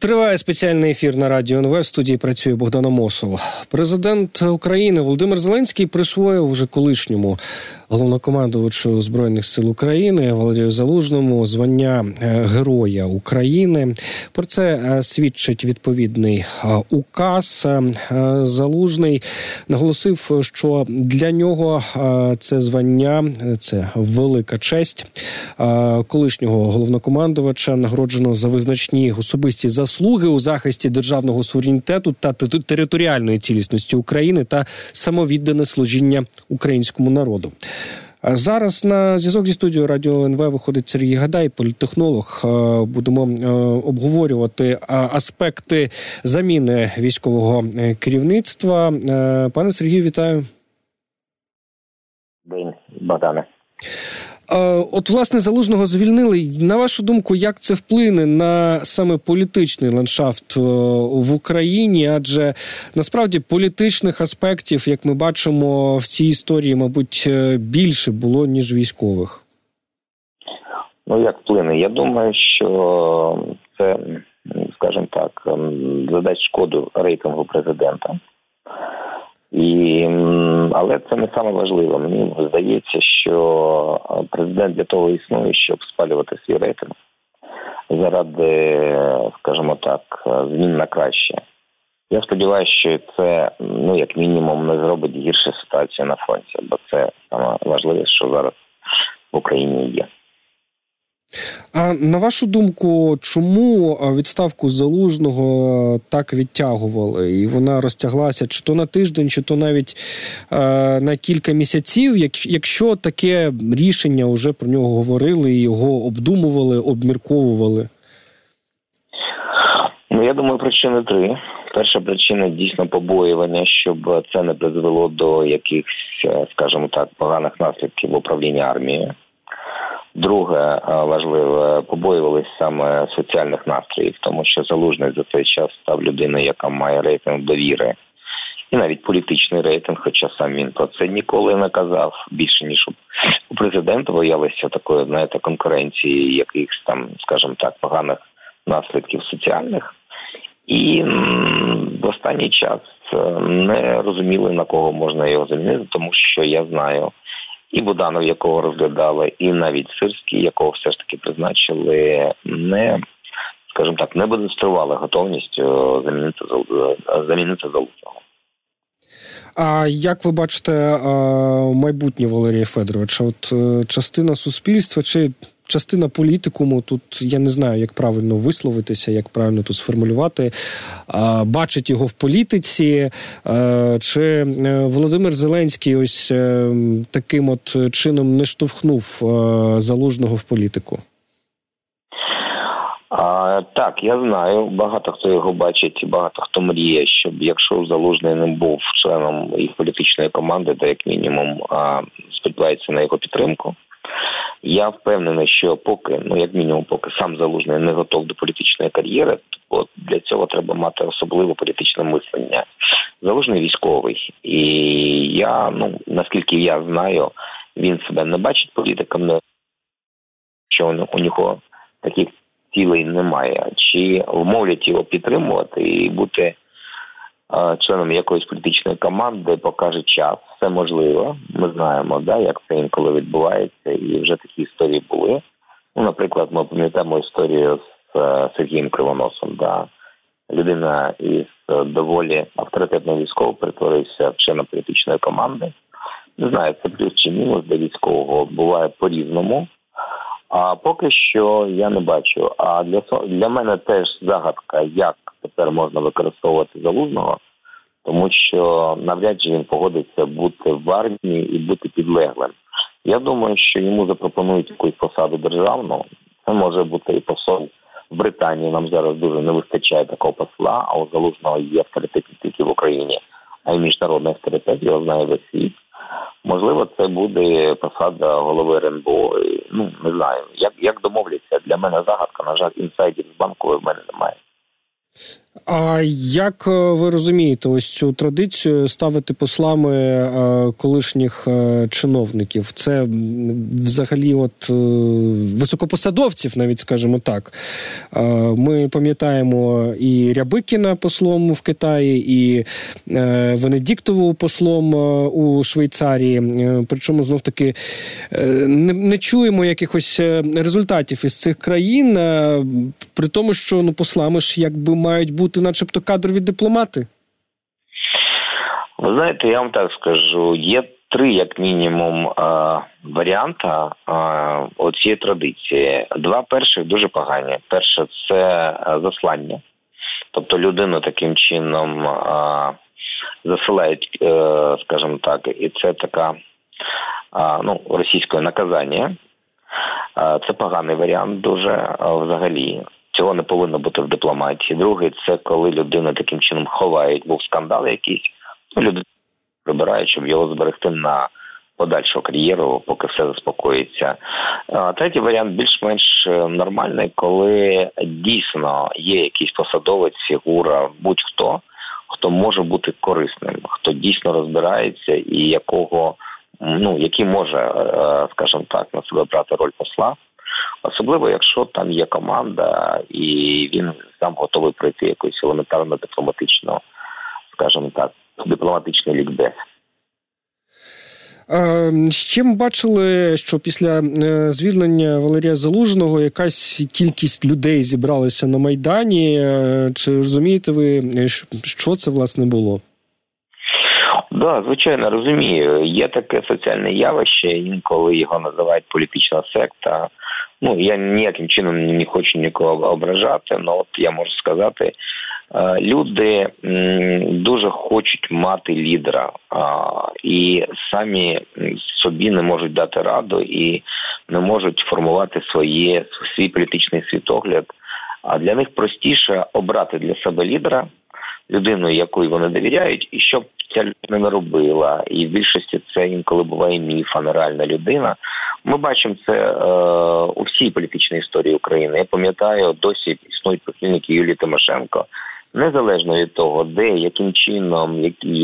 Триває спеціальний ефір на радіо НВ. В студії працює Богдана Мосов. Президент України Володимир Зеленський присвоїв уже колишньому головнокомандувачу збройних сил України Валерію Залужному звання е, Героя України. Про це е, свідчить відповідний е, указ. Залужний наголосив, що для нього це звання це велика честь колишнього головнокомандувача, нагороджено за визначні особисті заслуги у захисті державного суверенітету та територіальної цілісності України та самовіддане служіння українському народу. Зараз на зв'язок зі студією Радіо НВ виходить Сергій Гадай, політехнолог. Будемо обговорювати аспекти заміни військового е, керівництва. Е, пане Сергію, вітаю. День, Богдане. От, власне, залужного звільнили. На вашу думку, як це вплине на саме політичний ландшафт е, в Україні? Адже насправді політичних аспектів, як ми бачимо в цій історії, мабуть, е, більше було ніж військових? Ну як вплине? Я думаю, що це, скажімо так, задасть шкоду рейтингу президента. І, Але це не саме важливо. Мені здається, що президент для того існує, щоб спалювати свій рейтинг заради, скажімо так, змін на краще. Я сподіваюся, що це ну як мінімум не зробить гірше ситуацію на фронті, бо це саме важливе, що зараз в Україні є. А на вашу думку, чому відставку залужного так відтягували? І вона розтяглася чи то на тиждень, чи то навіть на кілька місяців, якщо таке рішення вже про нього говорили, його обдумували, обмірковували? Ну, я думаю, причини три. Перша причина дійсно побоювання, щоб це не призвело до якихось, е, скажімо так, поганих наслідків управління армією. Друге е, важливе побоювалися саме соціальних настроїв, тому що залужний за цей час став людиною, яка має рейтинг довіри, і навіть політичний рейтинг, хоча сам він про це ніколи не казав більше ніж у президента боялися такої знаєте, конкуренції, якихось там, скажімо так, поганих наслідків соціальних, і в останній час е, не розуміли на кого можна його замінити, тому що я знаю і Буданов, якого розглядали, і навіть Сирський, якого все ж таки призначили, не скажімо так, не демонстрували готовність е, замінити золотого. залужного. А як ви бачите е, майбутнє Валерія Федоровича? От частина суспільства чи частина політикуму, тут я не знаю, як правильно висловитися, як правильно тут сформулювати, бачить його в політиці. Чи е, Володимир Зеленський ось е, таким от чином не штовхнув е, залужного в політику? А, Так, я знаю. Багато хто його бачить, багато хто мріє, щоб якщо залужний не був членом їх політичної команди, то як мінімум а, сподівається на його підтримку. Я впевнений, що поки, ну як мінімум, поки сам залужний не готов до політичної кар'єри, то для цього треба мати особливе політичне мислення. Залужний військовий, і я ну наскільки я знаю, він себе не бачить політиком, не що у нього таких цілей немає. Чи вмовлять його підтримувати і бути членом якоїсь політичної команди покаже час. Все можливо. Ми знаємо, да, як це інколи відбувається, і вже такі історії були. Ну, наприклад, ми пам'ятаємо історію з е, Сергієм Кривоносом. Да. Людина із е, доволі авторитетного військового перетворився в члена політичної команди. Не знаю, це плюс чи мінус для військового буває по-різному. А поки що я не бачу. А для для мене теж загадка, як тепер можна використовувати залужного, тому що навряд чи він погодиться бути в армії і бути підлеглим. Я думаю, що йому запропонують якусь посаду державну. Це може бути і посол в Британії. Нам зараз дуже не вистачає такого посла. А у залужного є авторитет тільки в Україні, а й міжнародний авторитет. Його знає весь світ. Можливо, це буде посада голови РНБО. Ну не знаю, як як домовляться для мене загадка. На жаль, інсайдів з банку в мене немає. А як е, ви розумієте ось цю традицію ставити послами е, колишніх е, чиновників? Це взагалі, от високопосадовців, навіть скажімо так. Ми пам'ятаємо і Рябикіна послом в Китаї, і Венедіктову послом у Швейцарії. Причому знов таки не, чуємо якихось результатів із цих країн, при тому, що ну послами ж якби мають бути, начебто, кадрові дипломати? Ви знаєте, я вам так скажу: є три, як мінімум, варіанти цієї традиції. Два перших дуже погані. Перше це заслання, тобто людину таким чином засилають, е, скажімо так, і це така ну, російське наказання. Це поганий варіант дуже взагалі. Цього не повинно бути в дипломатії. Другий це коли людину таким чином ховають, був скандал якийсь. Ну, люди прибирають, щоб його зберегти на подальшу кар'єру, поки все заспокоїться. Третій варіант більш-менш е, нормальний, коли дійсно є якийсь посадовець, фігура, будь-хто, хто може бути корисним, хто дійсно розбирається і якого ну який може, е, скажімо так, на себе брати роль посла. Особливо, якщо там є команда, і він сам готовий пройти якусь елементарно дипломатичну, скажімо так, дипломатичний лікбез. Ще ми бачили, що після е, звільнення Валерія Залужного якась кількість людей зібралася на Майдані. Е, чи розумієте ви, що це власне було? Да, звичайно, розумію. Є таке соціальне явище, інколи його називають політична секта. Ну я ніяким чином не хочу нікого ображати, але от я можу сказати, е, люди дуже хочуть мати лідера і самі собі не можуть дати раду і не можуть формувати своє свій політичний світогляд. А для них простіше обрати для себе лідера, людину, якої вони довіряють, і щоб ця людина не робила. І в більшості це інколи буває міф, а не реальна людина. Ми бачимо це е, у всій політичній історії України. Я пам'ятаю, досі існують прихильники Юлії Тимошенко. Незалежно від того, де яким чином, які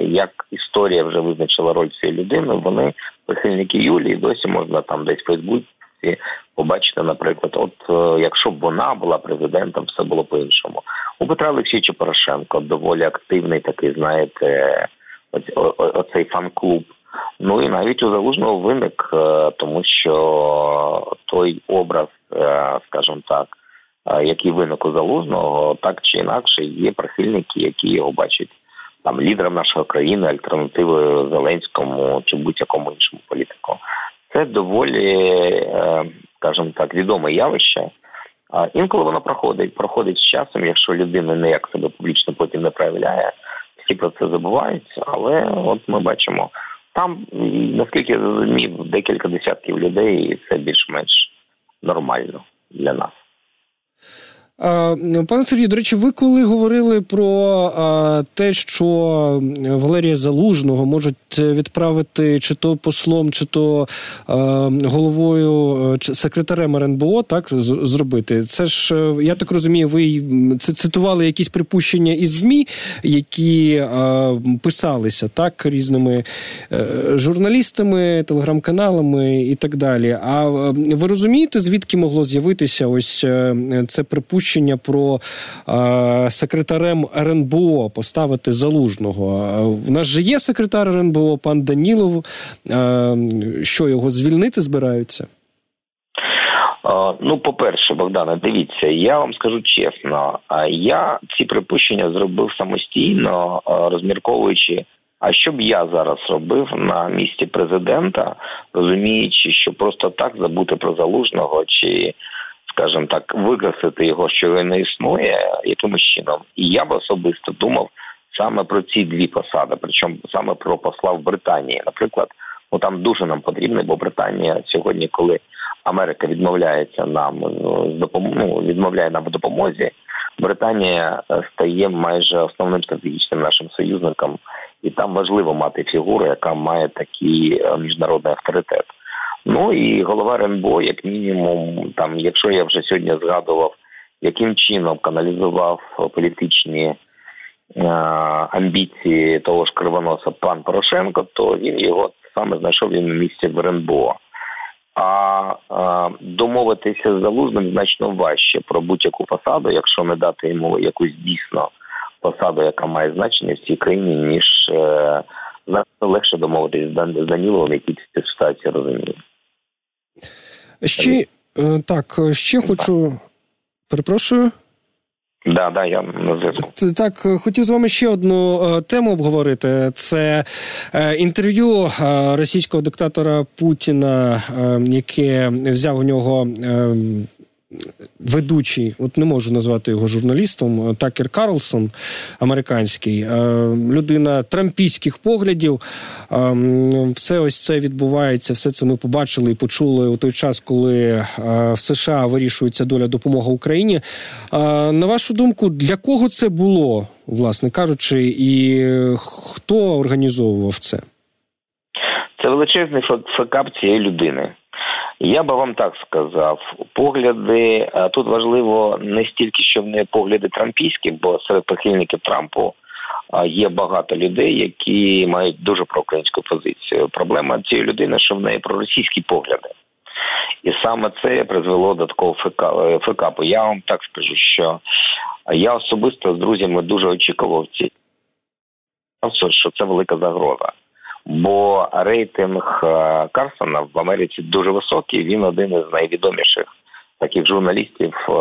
як історія вже визначила роль цієї людини, вони прихильники Юлії досі можна там десь в Фейсбуці побачити, наприклад, от е, якщо б вона була президентом, все було по іншому. У Петра Олексійовича Порошенко доволі активний такий, знаєте, оцей фан-клуб. Ну і навіть у залужного виник, е, тому що той образ, е, скажімо так, е, який виник у залужного, так чи інакше, є прихильники, які його бачать там лідером нашої країни, альтернативою Зеленському чи будь-якому іншому політику. Це доволі, скажімо так, відоме явище. Інколи воно проходить, проходить з часом, якщо людина ніяк себе публічно потім не проявляє, всі про це забувають. Але от ми бачимо там, наскільки я зрозумів, декілька десятків людей, і це більш-менш нормально для нас. Пане Сергію, до речі, ви коли говорили про те, що Валерія Залужного можуть відправити чи то послом, чи то головою чи секретарем РНБО, так зробити, це ж я так розумію, ви цитували якісь припущення із змі, які писалися так різними е, журналістами, телеграм-каналами і так далі. А ви розумієте, звідки могло з'явитися ось е, це припущення? Припущення про е, секретарем РНБО поставити залужного. У нас же є секретар РНБО, пан Данілов. Е, що його звільнити збираються? Ну, по-перше, Богдане, дивіться, я вам скажу чесно, я ці припущення зробив самостійно, розмірковуючи, а що б я зараз робив на місці президента, розуміючи, що просто так забути про залужного чи скажімо так, викреслити його, що він не існує якимось чином. І я б особисто думав саме про ці дві посади, причому саме про посла в Британії. Наприклад, ну там дуже нам потрібно, бо Британія сьогодні, коли Америка відмовляється нам ну, з допом... ну, відмовляє нам в допомозі. Британія е, стає майже основним стратегічним нашим союзником, і там важливо мати фігуру, яка має такий е, міжнародний авторитет. Ну і голова РНБО, як мінімум, там, якщо я вже сьогодні згадував яким чином каналізував політичні е, амбіції того ж кривоноса пан Порошенко, то він його саме знайшов він місці в РНБО. А, а домовитися з залужним значно важче про будь-яку посаду, якщо не дати йому якусь дійсно посаду, яка має значення в цій країні, ніж е, легше домовитись з Даніловим, який цю ситуацію розуміє. Ще е, так, ще хочу перепрошую. Да, да, я на зв'язку. Так, хотів з вами ще одну е, тему обговорити. Це е, інтерв'ю е, російського диктатора Путіна, яке взяв у нього ведучий, от не можу назвати його журналістом, Такер Карлсон, американський, е, людина трампійських поглядів. Е, все ось це відбувається, все це ми побачили і почули у той час, коли е, в США вирішується доля допомоги Україні. На вашу думку, для кого це було, власне кажучи, і хто організовував це? Це величезний факап цієї людини. Я би вам так сказав, погляди тут важливо не стільки, що вони погляди трампійські, бо серед прихильників Трампу є багато людей, які мають дуже проукраїнську позицію. Проблема цієї людини, що в неї проросійські погляди, і саме це призвело до такого фекапу. Я вам так скажу, що я особисто з друзями дуже очікував ці що це велика загроза бо рейтинг е, Карсона в Америці дуже високий. Він один із найвідоміших таких журналістів е,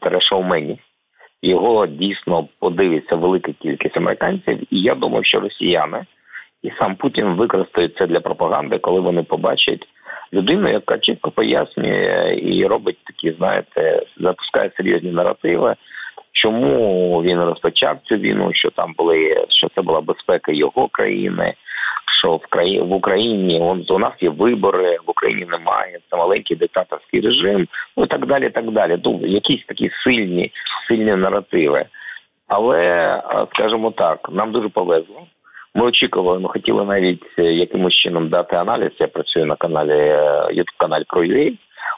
терешоуменів. Його дійсно подивиться велика кількість американців, і я думаю, що росіяни і сам Путін використають це для пропаганди, коли вони побачать людину, яка чітко пояснює і робить такі, знаєте, запускає серйозні наративи. Чому він розпочав цю війну? Що там були, що це була безпека його країни, що в краї в Україні он, у нас є вибори, в Україні немає, це маленький диктаторський режим, ну і так далі. так далі. Ну, якісь такі сильні, сильні наративи. Але, скажімо так, нам дуже повезло. Ми очікували, ми хотіли навіть е, якимось чином дати аналіз. Я працюю на каналі youtube каналі про UA.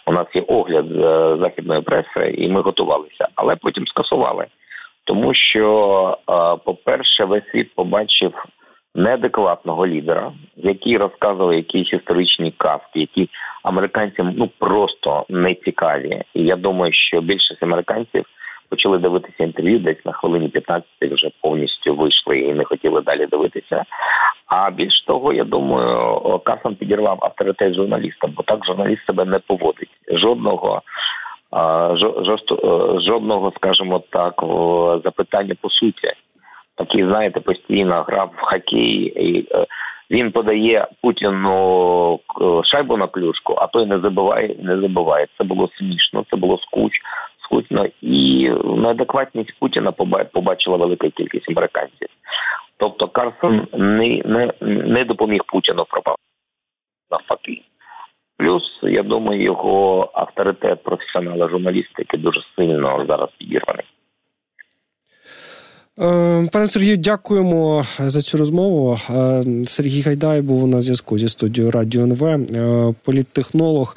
У нас є огляд е, західної преси, і ми готувалися, але потім скасували. Тому що, по-перше, весь світ побачив неадекватного лідера, який розказував якісь історичні казки, які американцям ну просто не цікаві. І я думаю, що більшість американців почали дивитися інтерв'ю, десь на хвилині 15 вже повністю вийшли і не хотіли далі дивитися. А більш того, я думаю, Касан підірвав авторитет журналіста, бо так журналіст себе не поводить. Жодного. Жодного, скажімо так, запитання по суті такий, знаєте, постійно грав в хокей. і е, Він подає Путіну е, шайбу на клюшку, а той не забиває, не забиває. Це було смішно, це було скуч, скучно. І неадекватність Путіна побачила велика кількість американців. Тобто Карсон не не, не допоміг Путіну пропав навпаки. Плюс, я думаю, його авторитет професіонала журналістики дуже сильно зараз підірваний. Е, пане Сергію, дякуємо за цю розмову. Е, Сергій Гайдай був на зв'язку зі студією Радіо НВ, е, політтехнолог.